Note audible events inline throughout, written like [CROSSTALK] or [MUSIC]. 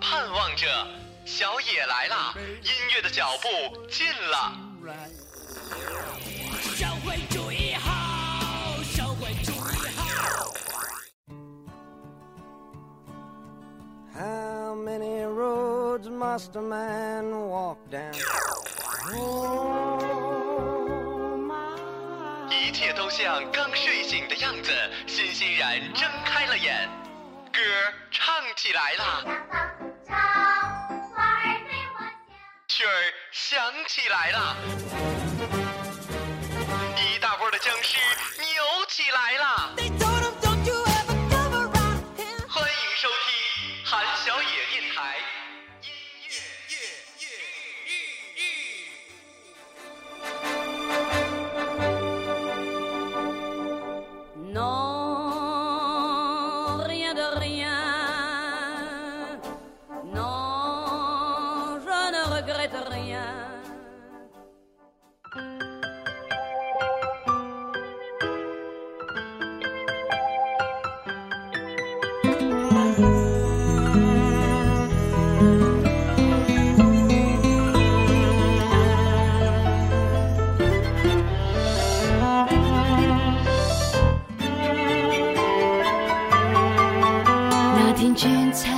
盼望着，小野来啦！音乐的脚步近了。社会主义好，社会主义好。一切都像刚睡醒的样子，欣欣然睁开了眼。歌唱起来了，曲儿响起来了，一大波的僵尸扭起来了。车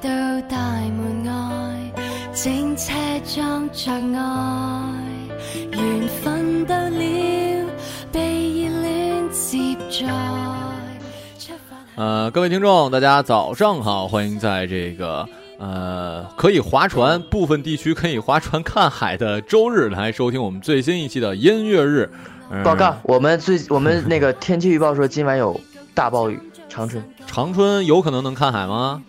到到大门外，整装着爱，缘分了，被热恋接呃，各位听众，大家早上好，欢迎在这个呃可以划船、部分地区可以划船看海的周日来收听我们最新一期的音乐日。报告，我们最我们那个天气预报说今晚有大暴雨。长春，长春有可能能看海吗？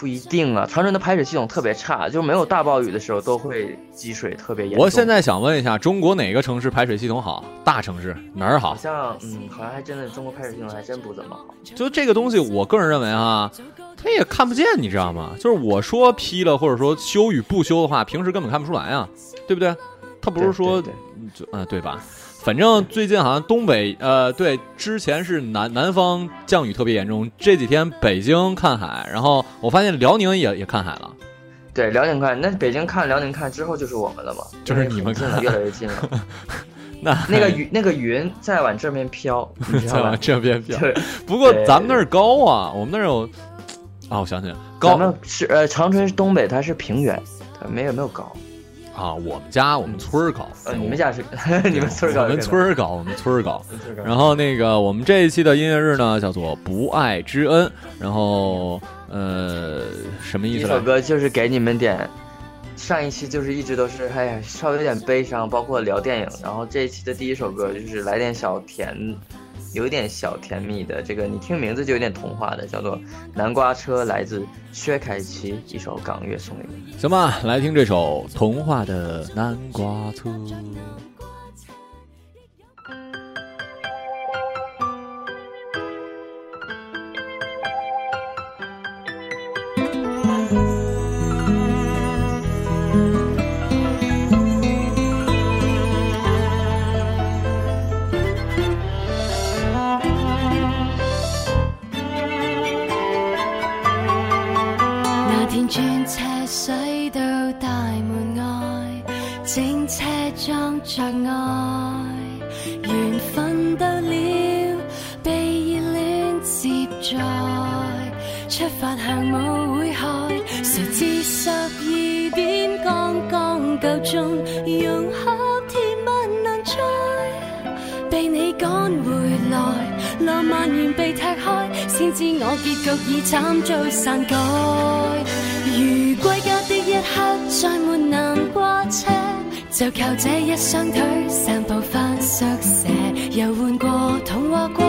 不一定啊，长春的排水系统特别差，就没有大暴雨的时候都会积水特别严重。我现在想问一下，中国哪个城市排水系统好？大城市哪儿好？好像，嗯，好像还真的，中国排水系统还真不怎么好。就这个东西，我个人认为啊，它也看不见，你知道吗？就是我说批了，或者说修与不修的话，平时根本看不出来啊，对不对？他不是说，嗯，对吧？反正最近好像东北，呃，对，之前是南南方降雨特别严重。这几天北京看海，然后我发现辽宁也也看海了。对，辽宁看那北京看辽宁看之后就是我们的嘛？就是你们看，了，越来越近了。那那个云，那个云在往这边飘，在往这边飘。对，不过咱们那儿高啊，我们那儿有啊，我想起来，高，我们是呃长春是东北，它是平原，它没有没有高。啊，我们家我 [LAUGHS] 们村儿搞，呃，你们家是你们村儿搞，我们村儿搞，我们村儿搞。然后那个，我们这一期的音乐日呢，叫做“不爱之恩”。然后，呃，什么意思？这首歌就是给你们点。上一期就是一直都是哎呀，稍微有点悲伤，包括聊电影。然后这一期的第一首歌就是来点小甜。有点小甜蜜的，这个你听名字就有点童话的，叫做《南瓜车》，来自薛凯琪，一首港乐送给你。行吧，来听这首童话的南瓜车。爱，缘分到了，被热恋接载，出发向舞会海。谁知十二点刚刚够钟，融合甜蜜难再，被你赶回来，浪漫完被踢开，先知我结局已惨遭篡改。如归家的一刻，再没南瓜车。就靠这一双腿，散步翻宿舍，游玩过童话国，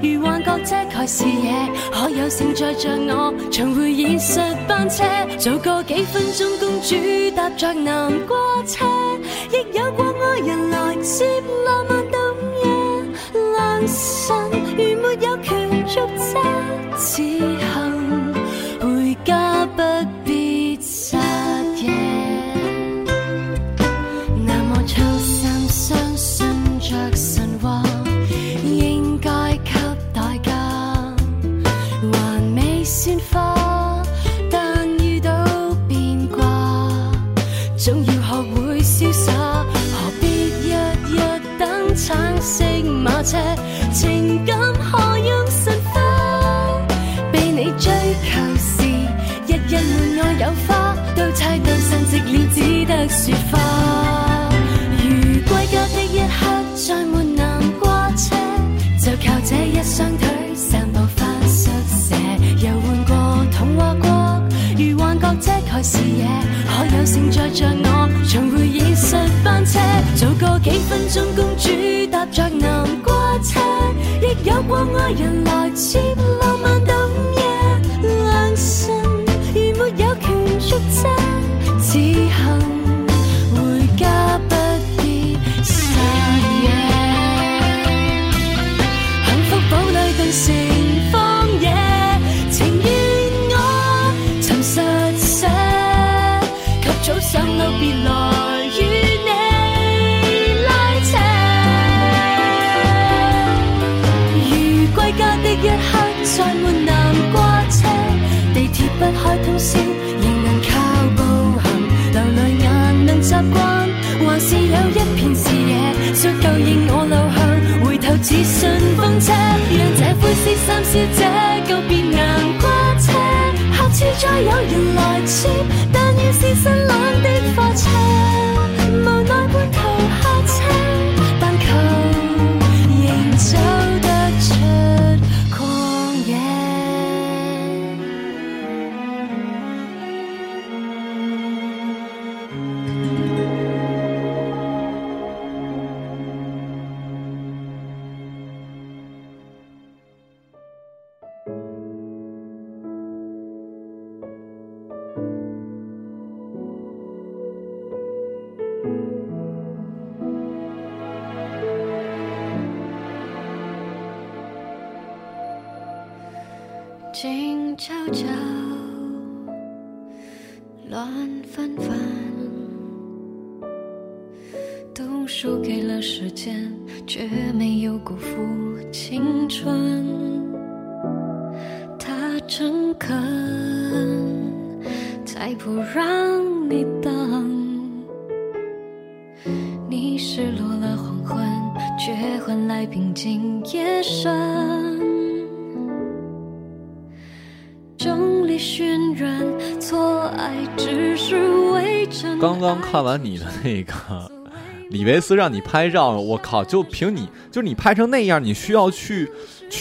如幻觉遮盖视野，可有承载着我重回现实班车？做过几分钟公主，搭着南瓜车，亦有过爱人来接浪漫冬夜，良辰如没有权足遮。的雪花，如归家的一刻，再没南瓜车，就靠这一双腿，散步法宿舍。游玩过童话国，如幻觉遮盖视野，可有胜载着我，重回现实班车，做过几分钟公主，搭着南瓜车，亦有过爱人来接。开通宵，仍能靠步行。流泪眼能习惯，还是有一片视野足够应我路向。回头只信风车，让这灰色三小姐告别硬挂车。下次再有人来接，但愿是新冷的花车。你失落了黄昏却换来平静夜深整理熏染错爱只是为证刚刚看完你的那个李维斯让你拍照我靠就凭你就你拍成那样你需要去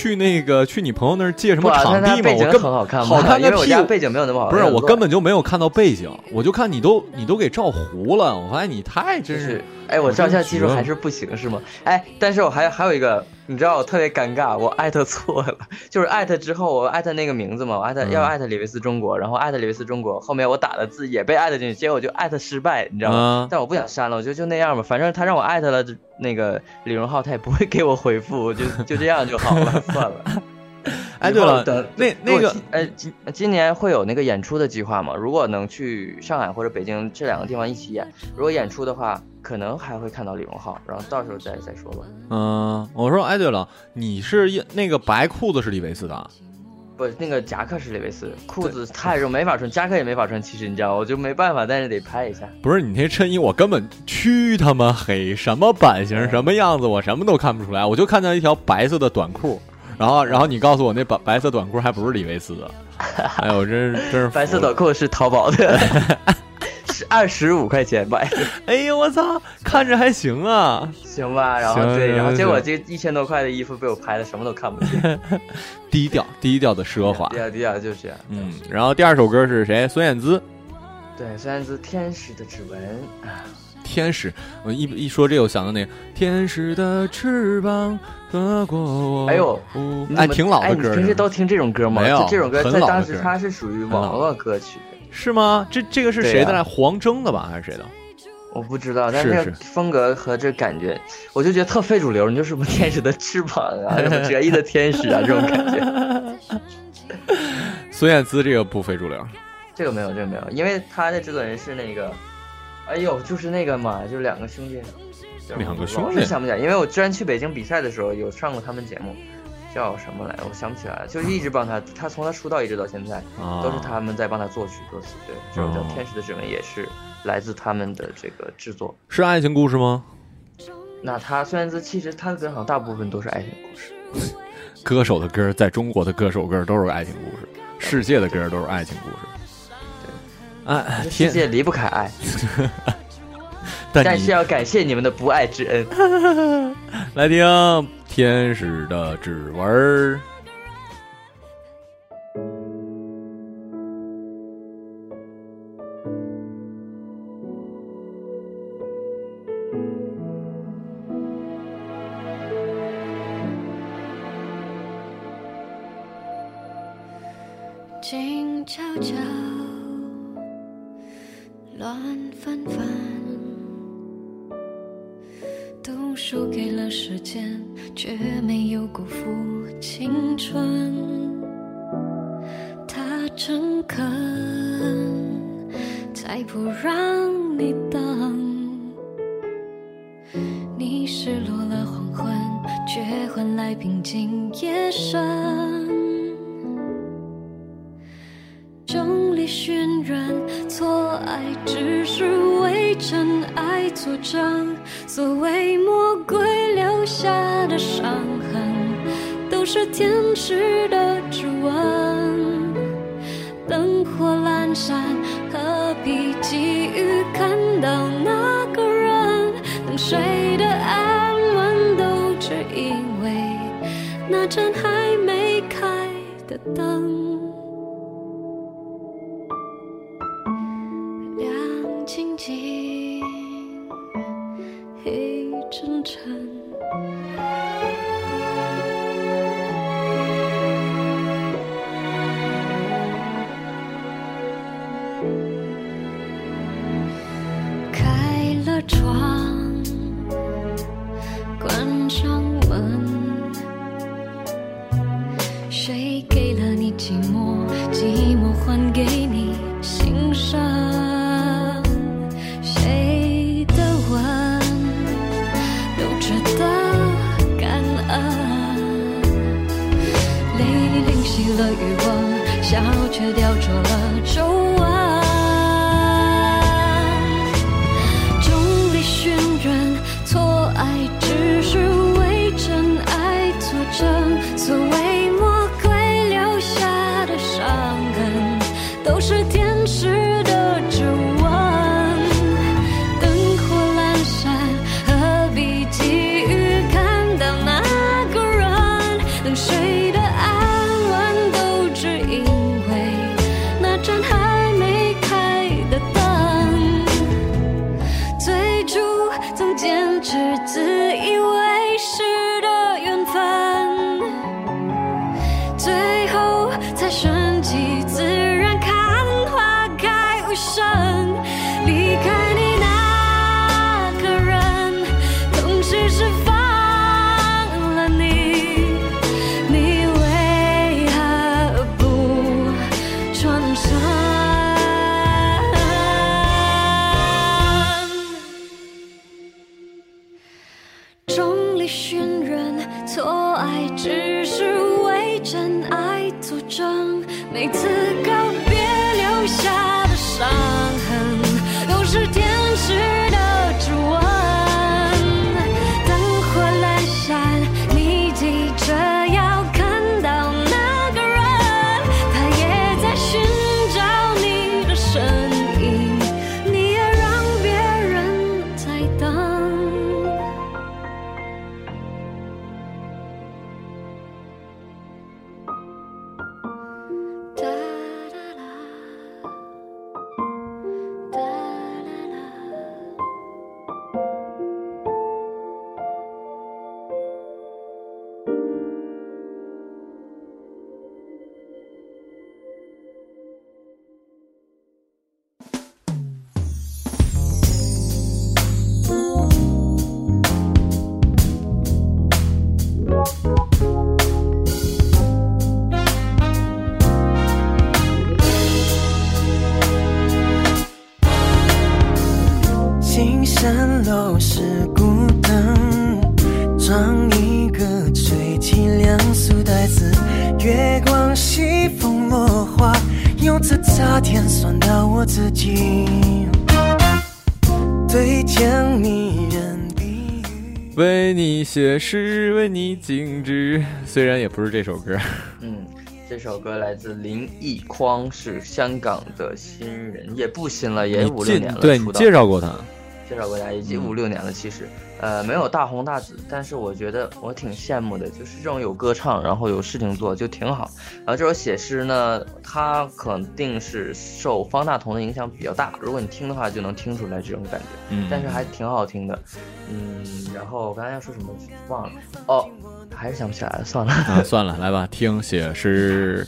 去那个去你朋友那儿借什么场地吗？我本好看个屁！背景没有那么好，不是我根本就没有看到背景，我就看你都你都给照糊了，我发现你太真是。哎，我照相技术还是不行是吗？哎，但是我还还有一个，你知道我特别尴尬，我艾特错了，[LAUGHS] 就是艾特之后我艾特那个名字嘛，我艾特要艾特李维斯中国，然后艾特李维斯中国，后面我打的字也被艾特进去，结果就艾特失败，你知道吗？但我不想删了，我就就那样吧，反正他让我艾特了那个李荣浩，他也不会给我回复，就就这样就好了，算了。[LAUGHS] 哎，对了，那那个哎今今年会有那个演出的计划吗？如果能去上海或者北京这两个地方一起演，如果演出的话。可能还会看到李荣浩，然后到时候再再说吧。嗯，我说，哎，对了，你是那个白裤子是李维斯的？不，那个夹克是李维斯，裤子太热没法穿，夹克也没法穿，其实你知道，我就没办法，但是得拍一下。不是你那衬衣，我根本去他妈黑，什么版型，什么样子，我什么都看不出来，我就看到一条白色的短裤，然后然后你告诉我那白白色短裤还不是李维斯的？[LAUGHS] 哎，我真是真是。白色短裤是淘宝的。[LAUGHS] 二十五块钱买，[LAUGHS] 哎呦我操，看着还行啊，行吧，然后对，然后结果这一千多块的衣服被我拍的什么都看不见，[LAUGHS] 低调低调的奢华，[LAUGHS] 低调低调就是，嗯，然后第二首歌是谁？孙燕姿，对，孙燕姿《天使的指纹》，天使，我一一说这，我想到那个《天使的翅膀》，得过，哎呦，哎挺老的歌，你们平时都听这种歌吗？没有，这种歌在当时它是属于网络歌曲。是吗？这这个是谁的？黄征的吧，还是谁的？我不知道，但是风格和这感觉，我就觉得特非主流。你就是不天使的翅膀啊，[LAUGHS] 折翼的天使啊，这种感觉。[LAUGHS] 孙燕姿这个不非主流，这个没有，这个没有，因为他的制作人是那个，哎呦，就是那个嘛，就是两个兄弟，两个兄弟想不起来，因为我之前去北京比赛的时候有上过他们节目。叫什么来？我想不起来了。就是一直帮他，他从他出道一直到现在，都是他们在帮他作曲作词。对，这首叫《天使的指纹》也是来自他们的这个制作。是爱情故事吗？那他虽然说其实他的歌好像大部分都是爱情故事。[LAUGHS] 歌手的歌，在中国的歌手歌都是爱情故事，世界的歌都是爱情故事。对，爱，世界离不开爱。[LAUGHS] 但是要感谢你们的不爱之恩。[LAUGHS] 来听。天使的指纹儿。主张，所谓魔鬼留下的伤痕，都是天使的指纹。灯火阑珊，何必急于看到那个人？等谁的安稳，都只因为那盏还没开的灯。尘。都是天使。是为你静止，虽然也不是这首歌。嗯，这首歌来自林奕匡，是香港的新人，也不新了，也五六年了。对你介绍过他。介绍过家，已经五六年了，其实，呃，没有大红大紫，但是我觉得我挺羡慕的，就是这种有歌唱，然后有事情做就挺好。然后这首写诗呢，它肯定是受方大同的影响比较大，如果你听的话就能听出来这种感觉，嗯，但是还挺好听的，嗯。然后我刚才要说什么忘了，哦，还是想不起来了，算了，算了，来吧，听写诗。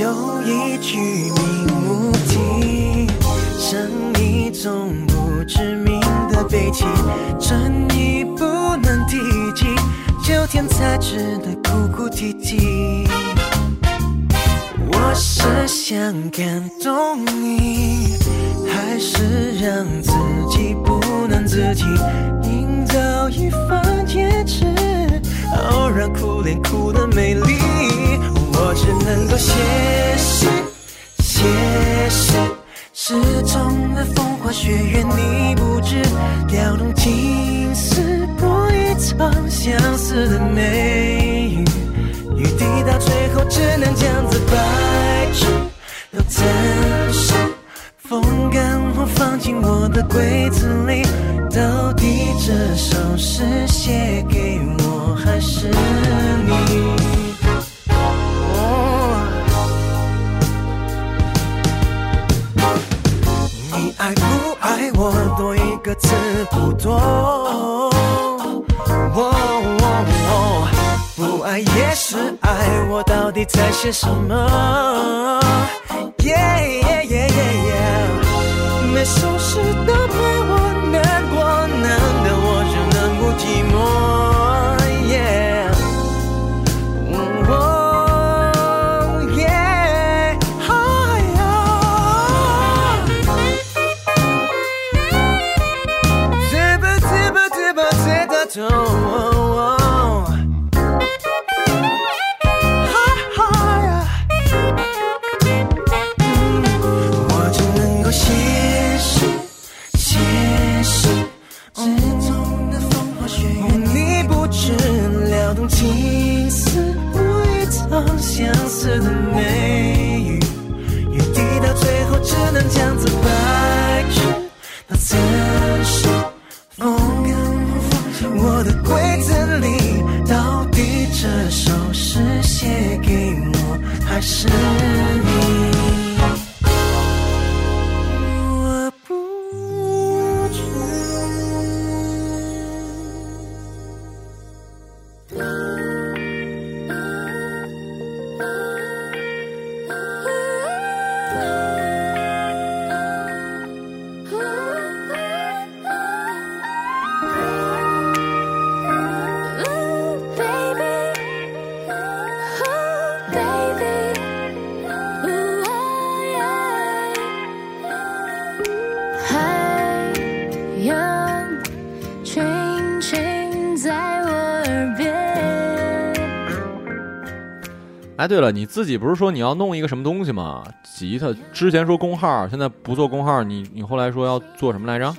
有一句名目题，像一种不知名的悲泣。春你不能提及，秋天才值得哭哭啼啼。我是想感动你，还是让自己不能自已，营造一番坚持，好让苦恋哭得美丽。我只能够写诗，写诗，诗中的风花雪月你不知。撩动情丝，不一场相思的眉雨，雨滴到最后只能将自白纸都暂时风干后放进我的柜子里。到底这首诗写给我还是你？爱不爱我，多一个字不多。哦，不爱也是爱，我到底在写什么？没收拾的陪我难过，难道我就能不寂寞？轻轻在我耳边。哎，对了，你自己不是说你要弄一个什么东西吗？吉他之前说工号，现在不做工号，你你后来说要做什么来着？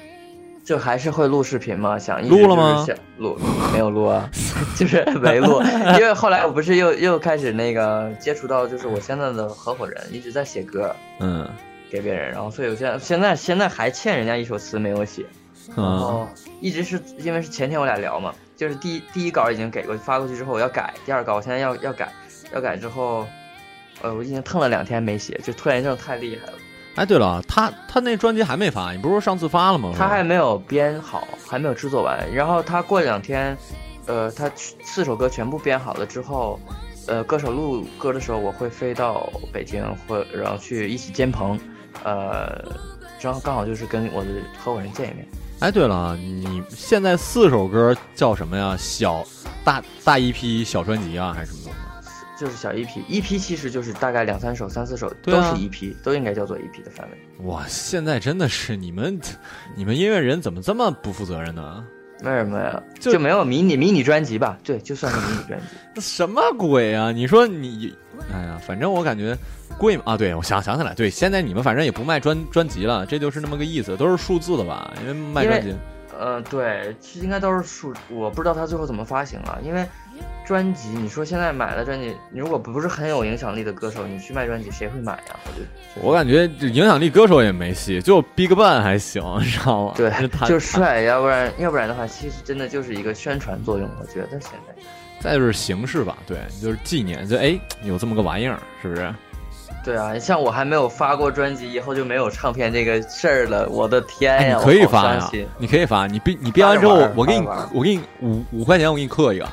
就还是会录视频吗？想录了吗？录没有录啊？[LAUGHS] 就是没录，因为后来我不是又又开始那个接触到，就是我现在的合伙人一直在写歌，嗯，给别人，然后所以我现在现在现在还欠人家一首词没有写。然后一直是因为是前天我俩聊嘛，就是第第一稿已经给过发过去之后我要改，第二稿我现在要要改，要改之后，呃我已经腾了两天没写，就拖延症太厉害了。哎，对了，他他那专辑还没发，你不是说上次发了吗？他还没有编好，还没有制作完。然后他过两天，呃，他四首歌全部编好了之后，呃，歌手录歌的时候我会飞到北京，或然后去一起监棚，呃，然后刚好就是跟我的合伙人见一面。哎，对了，你现在四首歌叫什么呀？小，大大一批小专辑啊，还是什么？就是小一批，一批其实就是大概两三首、三四首都是一批，都应该叫做一批的范围。哇，现在真的是你们，你们音乐人怎么这么不负责任呢？为什么呀？就就没有迷你迷你专辑吧？对，就算是迷你专辑，[LAUGHS] 什么鬼啊？你说你。哎呀，反正我感觉贵嘛啊！对，我想想起来，对，现在你们反正也不卖专专辑了，这就是那么个意思，都是数字的吧？因为卖专辑，呃，对，其实应该都是数，我不知道他最后怎么发行了。因为专辑，你说现在买的专辑，如果不是很有影响力的歌手，你去卖专辑，谁会买呀？我就我感觉影响力歌手也没戏，就 BigBang 还行，你知道吗？对，就帅，要不然要不然的话，其实真的就是一个宣传作用，我觉得现在。再就是形式吧，对，就是纪念，就哎，有这么个玩意儿，是不是？对啊，像我还没有发过专辑，以后就没有唱片这个事儿了。我的天呀！可以发呀，你可以发，你编你编完之后，我给你，我给你五五块钱，我给你刻一个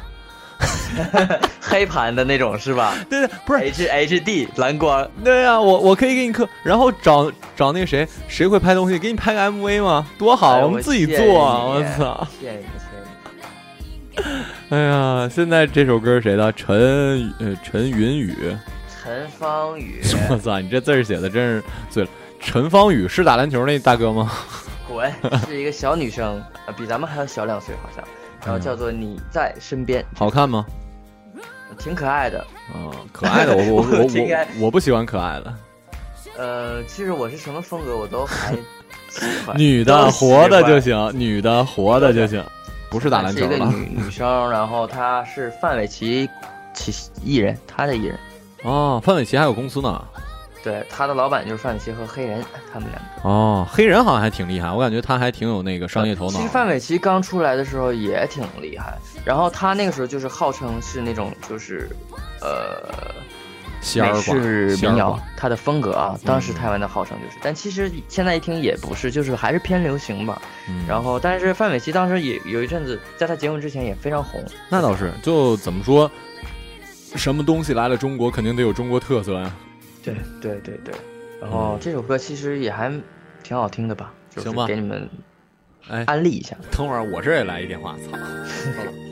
[LAUGHS] 黑盘的那种，是吧？对对，不是 H H D 蓝光。对呀，我我可以给你刻，然后找找那个谁，谁会拍东西，给你拍个 M V 吗？多好，我们自己做，我操！谢谢谢谢。[LAUGHS] 哎呀，现在这首歌是谁的？陈呃陈云雨，陈方宇。我操，你这字儿写的真是醉了。陈方宇是打篮球那大哥吗？滚，是一个小女生，比咱们还要小两岁好像。然后叫做你在身边，好看吗？挺可爱的。嗯，可爱的我我我 [LAUGHS] 我我不喜欢可爱的。呃，其实我是什么风格我都还。[LAUGHS] 女的活的就行，女的活的就行。不是打篮球了。一个女女生，然后她是范玮琪，其艺人，她的艺人。哦，范玮琪还有公司呢。对，他的老板就是范玮琪和黑人他们两个。哦，黑人好像还挺厉害，我感觉他还挺有那个商业头脑。其实范玮琪刚出来的时候也挺厉害，然后他那个时候就是号称是那种就是，呃。美式民谣，它的风格啊，当时台湾的号称就是，但其实现在一听也不是，就是还是偏流行吧。然后，但是范玮琪当时也有一阵子，在他结婚之前也非常红。那倒是，就怎么说，什么东西来了中国，肯定得有中国特色啊。[LAUGHS] 对对对对。然后这首歌其实也还挺好听的吧，行吧，给你们，哎，安利一下。等会儿我这也来一电话，操。[LAUGHS]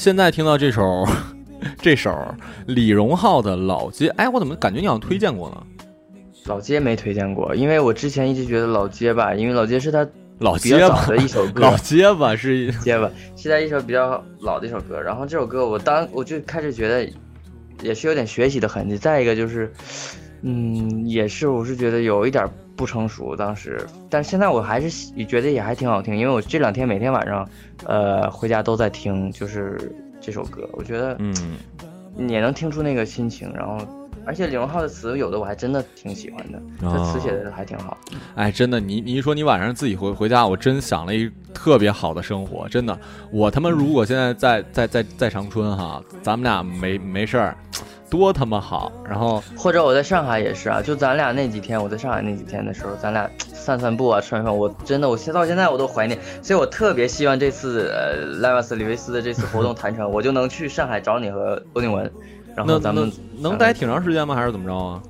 现在听到这首，[LAUGHS] 这首李荣浩的老街，哎，我怎么感觉你好像推荐过呢？老街没推荐过，因为我之前一直觉得老街吧，因为老街是他老比较的一首歌。[LAUGHS] 老街吧是街吧，是他一首比较老的一首歌。然后这首歌，我当我就开始觉得也是有点学习的痕迹。再一个就是。嗯，也是，我是觉得有一点不成熟，当时，但现在我还是觉得也还挺好听，因为我这两天每天晚上，呃，回家都在听，就是这首歌，我觉得，嗯，也能听出那个心情，然后，而且李荣浩的词有的我还真的挺喜欢的，他词写的还挺好。哎，真的，你你一说你晚上自己回回家，我真想了一特别好的生活，真的，我他妈如果现在在在在在长春哈，咱们俩没没事儿。多他妈好，然后或者我在上海也是啊，就咱俩那几天，我在上海那几天的时候，咱俩散散步啊，吃完饭，我真的，我现到现在我都怀念，所以我特别希望这次呃，莱瓦斯李维斯的这次活动谈成，我就能去上海找你和欧定文，然后咱们能待挺长时间吗？还是怎么着啊？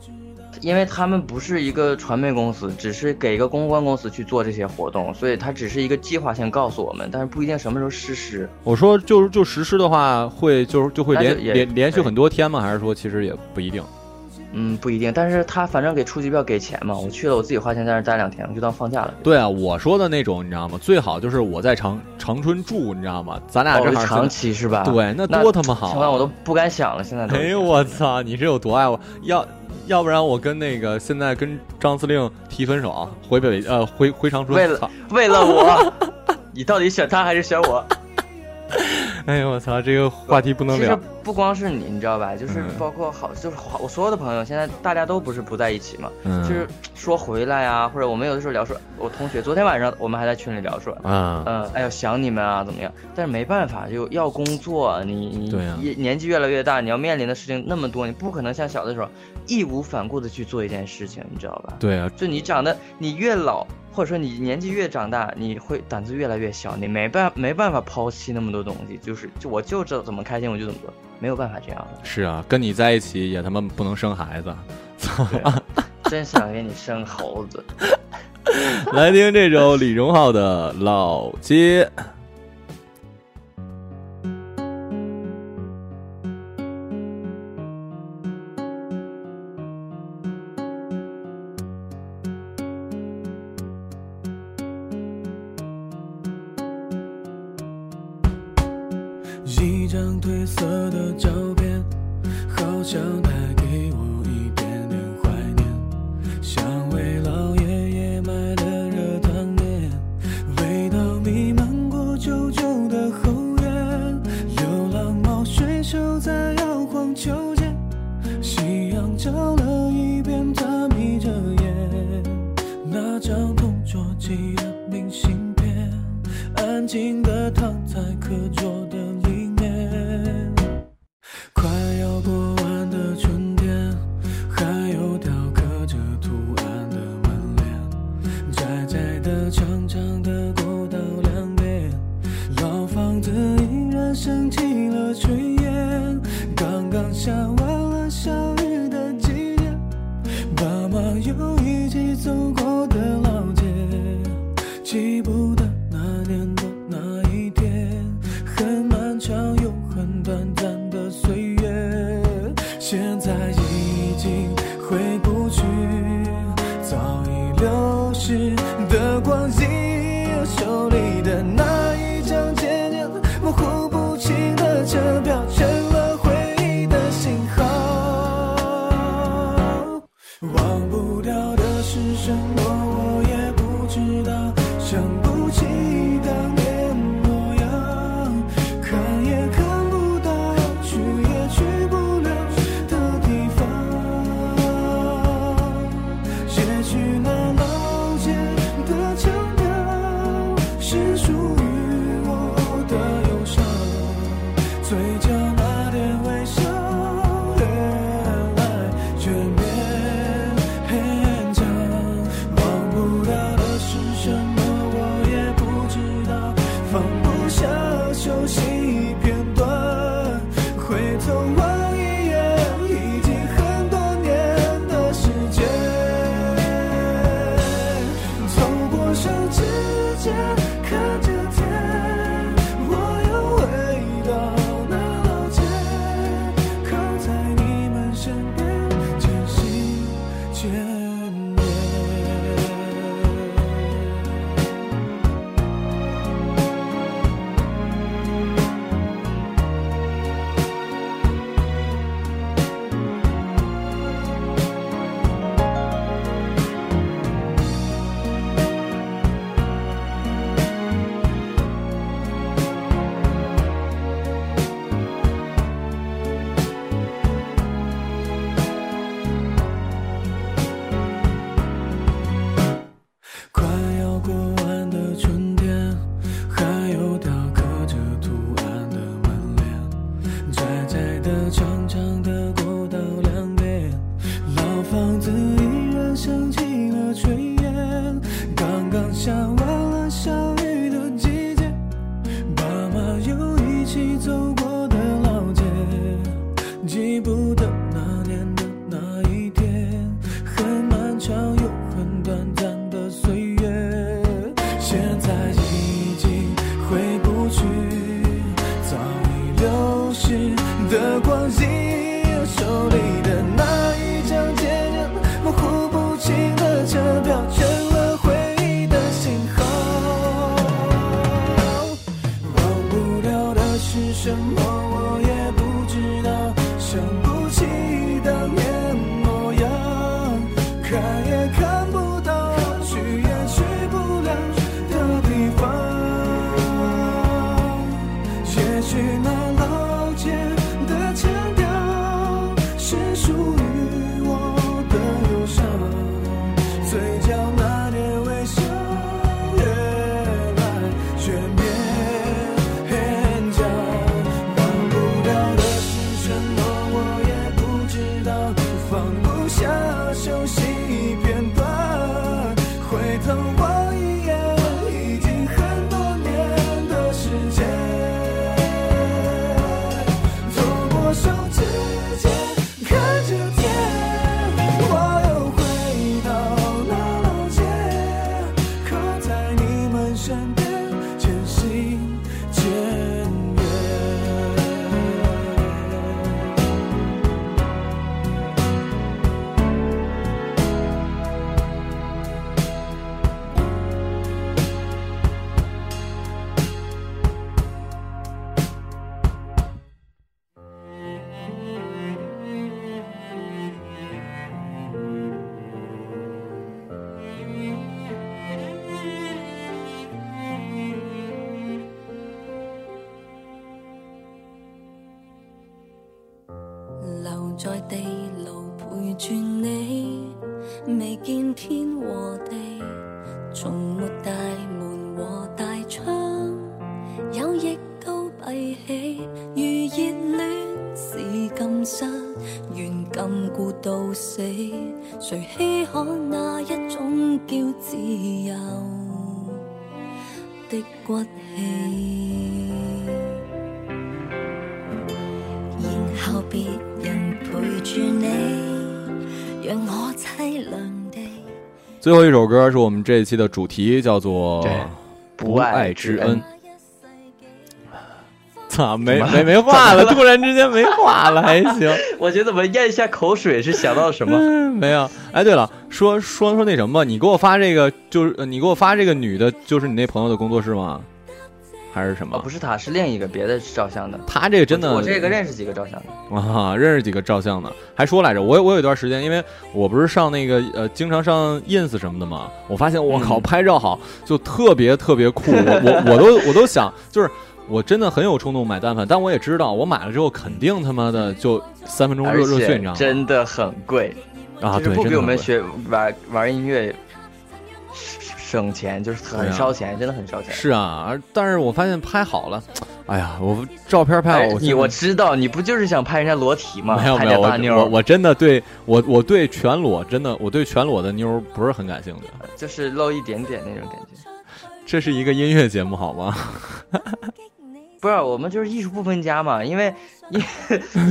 因为他们不是一个传媒公司，只是给一个公关公司去做这些活动，所以它只是一个计划性告诉我们，但是不一定什么时候实施。我说就是就实施的话，会就是就会连连连续很多天吗？还是说其实也不一定？嗯，不一定，但是他反正给初级票给钱嘛，我去了，我自己花钱在那待两天，我就当放假了。对啊，我说的那种，你知道吗？最好就是我在长长春住，你知道吗？咱俩这是长期是吧？对，那多他妈好！我都不敢想了，现在。哎呦我操！你是有多爱我？要要不然我跟那个现在跟张司令提分手啊，回北呃回回长春，为了为了我，[LAUGHS] 你到底选他还是选我？[LAUGHS] 哎呦我操，这个话题不能聊。其实不光是你，你知道吧？就是包括好，就是好，我所有的朋友现在大家都不是不在一起嘛。嗯。就是说回来啊，或者我们有的时候聊说，我同学昨天晚上我们还在群里聊说，嗯，哎呦想你们啊，怎么样？但是没办法，就要工作，你你年纪越来越大，你要面临的事情那么多，你不可能像小的时候义无反顾的去做一件事情，你知道吧？对啊，就你长得你越老。或者说你年纪越长大，你会胆子越来越小，你没办没办法抛弃那么多东西，就是就我就知道怎么开心，我就怎么做，没有办法这样的。是啊，跟你在一起也他妈不能生孩子，操！真想给你生猴子。[LAUGHS] 来听这首李荣浩的老街。升起了炊烟，刚刚下完了小雨的季节，爸妈又一起走过。you 最后一首歌是我们这一期的主题，叫做《不爱之恩》。咋没没没话了？突然之间没话了，还行。[LAUGHS] 我觉得我咽一下口水是想到什么？[LAUGHS] 没有。哎，对了，说说说那什么，你给我发这个，就是你给我发这个女的，就是你那朋友的工作室吗？还是什么？不是他，是另一个别的照相的。他这个真的，我这个认识几个照相的。啊，认识几个照相的，还说来着。我我有一段时间，因为我不是上那个呃，经常上 ins 什么的嘛，我发现我靠，拍照好就特别特别酷。我我 [LAUGHS] 我都我都想，就是我真的很有冲动买单反，但我也知道，我买了之后肯定他妈的就三分钟热热血，你知道吗？真的很贵啊，对，不比我们学玩玩音乐。省钱就是很烧钱，真的很烧钱。是啊，但是我发现拍好了，哎呀，我照片拍好、你，我知道你不就是想拍人家裸体吗？没有没有，我我真的对我我对全裸真的我对全裸的妞不是很感兴趣，就是露一点点那种感觉。这是一个音乐节目好吗？[LAUGHS] 不是，我们就是艺术不分家嘛，因为因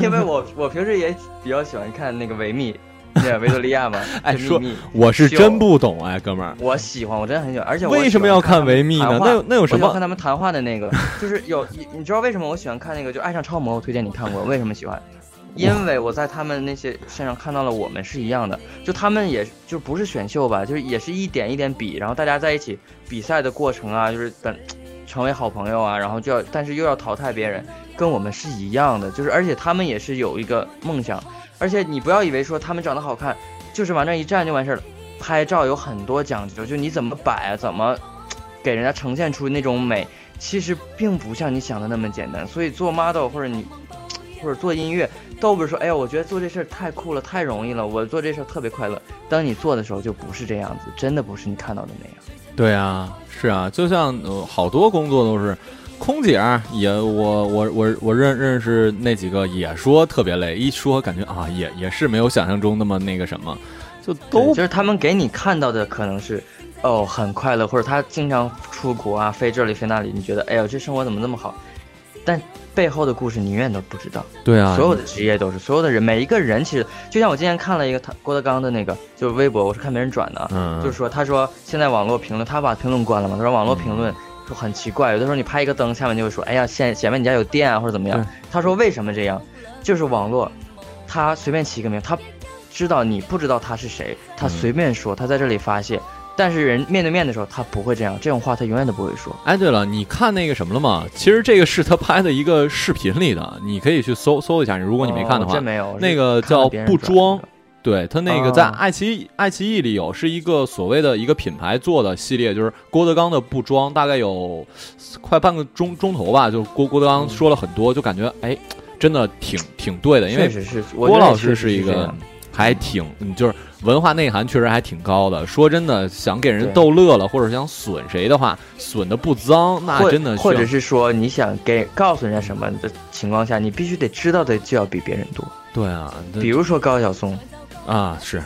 因为我我平时也比较喜欢看那个维密。[LAUGHS] 对维多利亚嘛，哎，说我是真不懂哎，哥们儿，我喜欢，我真的很喜欢，而且为什么要看维密呢？那那有什么？看他们谈话的那个，就是有，你知道为什么我喜欢看那个？就爱上超模，我推荐你看过，为什么喜欢？因为我在他们那些身上看到了我们是一样的，就他们也就不是选秀吧，就是也是一点一点比，然后大家在一起比赛的过程啊，就是等成为好朋友啊，然后就要但是又要淘汰别人，跟我们是一样的，就是而且他们也是有一个梦想。而且你不要以为说他们长得好看，就是往那一站就完事儿了。拍照有很多讲究，就你怎么摆，怎么给人家呈现出那种美，其实并不像你想的那么简单。所以做 model 或者你，或者做音乐，都不是说哎呀，我觉得做这事儿太酷了，太容易了，我做这事儿特别快乐。当你做的时候，就不是这样子，真的不是你看到的那样。对啊，是啊，就像好多工作都是。空姐也，我我我我认认识那几个也说特别累，一说感觉啊也也是没有想象中那么那个什么，就都就是他们给你看到的可能是哦很快乐，或者他经常出国啊飞这里飞那里，你觉得哎呦这生活怎么那么好？但背后的故事你永远都不知道。对啊，所有的职业都是，所有的人每一个人其实就像我今天看了一个他郭德纲的那个就是微博，我是看没人转的，就是说他说现在网络评论他把评论关了嘛，他说网络评论。就很奇怪，有的时候你拍一个灯，下面就会说：“哎呀，显显明你家有电啊，或者怎么样。”他说：“为什么这样？就是网络，他随便起一个名，他知道你不知道他是谁，他随便说，他在这里发泄。但是人面对面的时候，他不会这样，这种话他永远都不会说。”哎，对了，你看那个什么了吗？其实这个是他拍的一个视频里的，你可以去搜搜一下。如果你没看的话，没有那个叫不装。对他那个在爱奇艺爱奇艺里有是一个所谓的一个品牌做的系列，就是郭德纲的不装，大概有快半个钟钟头吧，就郭郭德纲说了很多，就感觉哎，真的挺挺对的，确实是郭老师是一个还挺，就是文化内涵确实还挺高的。说真的，想给人逗乐了，或者想损谁的话，损的不脏，那真的或者是说你想给告诉人家什么的情况下，你必须得知道的就要比别人多。对啊，比如说高晓松。啊，是，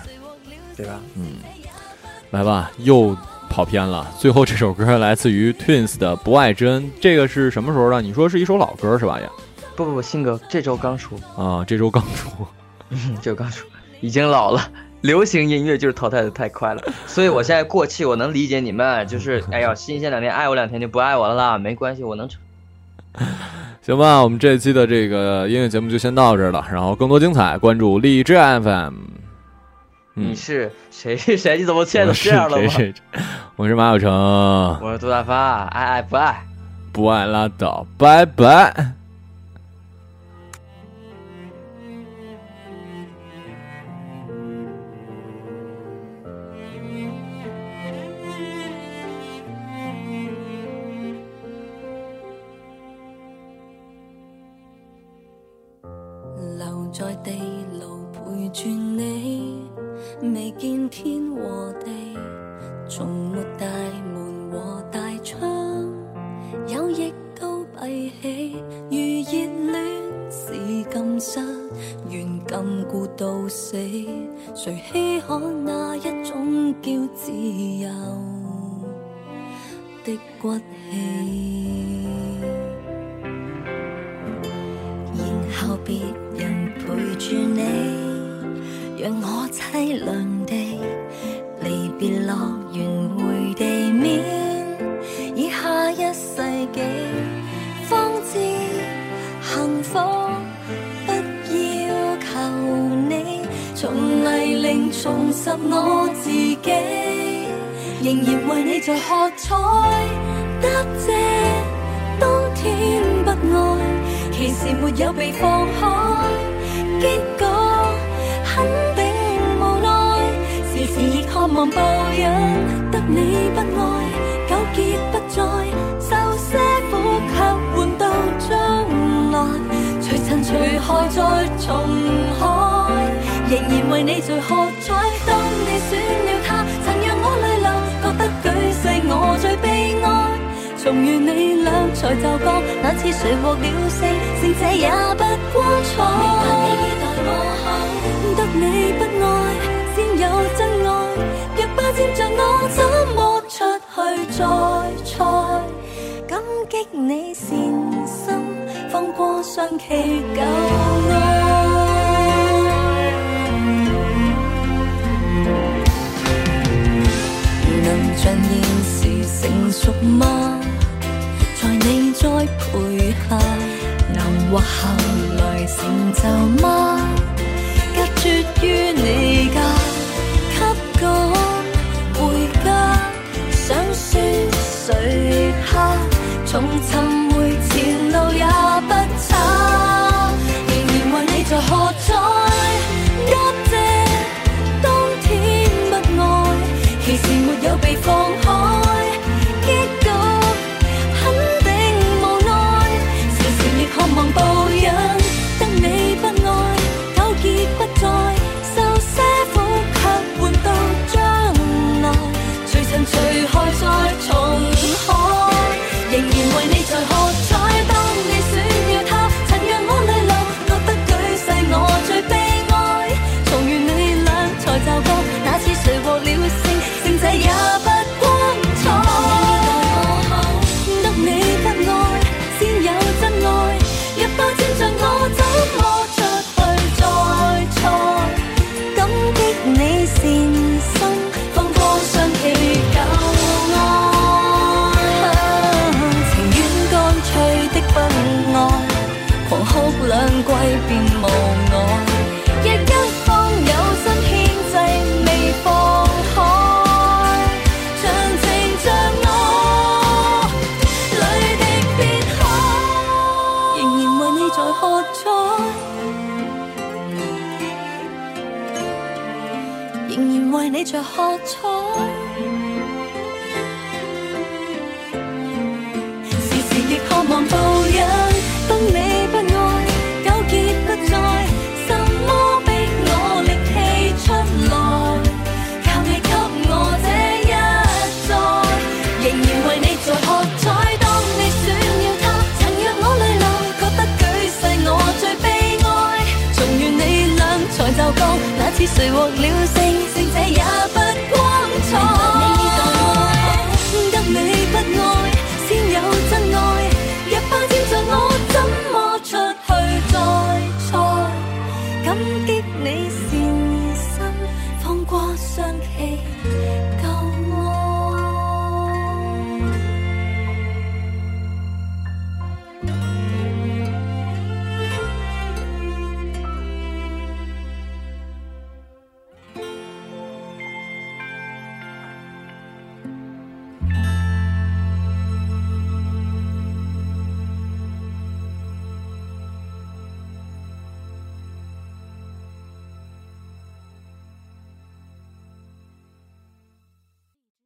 对吧？嗯，来吧，又跑偏了。最后这首歌来自于 Twins 的《不爱之恩》，这个是什么时候的？你说是一首老歌是吧？也，不不不，新歌，这周刚出啊，这周刚出，嗯，[LAUGHS] 这刚出，已经老了。流行音乐就是淘汰的太快了，所以我现在过气，我能理解你们。[LAUGHS] 就是哎呀，新鲜两天，爱我两天就不爱我了，啦，没关系，我能成。行吧，我们这期的这个音乐节目就先到这了。然后更多精彩，关注荔枝 FM。你是谁？是 [LAUGHS] 谁？你怎么现在都这样了？我是马小成，我是杜大发。爱爱不爱？不爱拉倒，拜拜。未见天和地，从没大门和大窗，有亦都闭起。如热恋是禁失，愿禁锢到死，谁稀罕那一种叫自由的骨气？然后别人陪住你。让我凄凉地离别乐园回地面，以下一世纪方知幸福，不要求你从泥泞重拾我自己，仍然为你在喝彩。答谢当天不爱，其实没有被放开，渴望报应，得你不爱，纠结不再，受些苦却换到将来，随尘除害再重开，仍然为你在喝彩。当你选了他，曾让我泪流，觉得举世我最悲哀。重遇你俩才就觉，那次谁获了胜，胜者也不光彩。得你不爱，先有真爱。若霸佔着我，怎么出去再赛？感激你善心，放过上期旧爱。能像现时成熟吗？在你栽培下，能获后来成就吗？着喝彩，时时亦渴望报应。不你不爱，纠结不再，什么逼我力气出来？靠你给我这一再，仍然为你在喝彩。当你输了他，曾让我泪流，觉得举世我最悲哀。重圆你俩才就当，那次谁获了？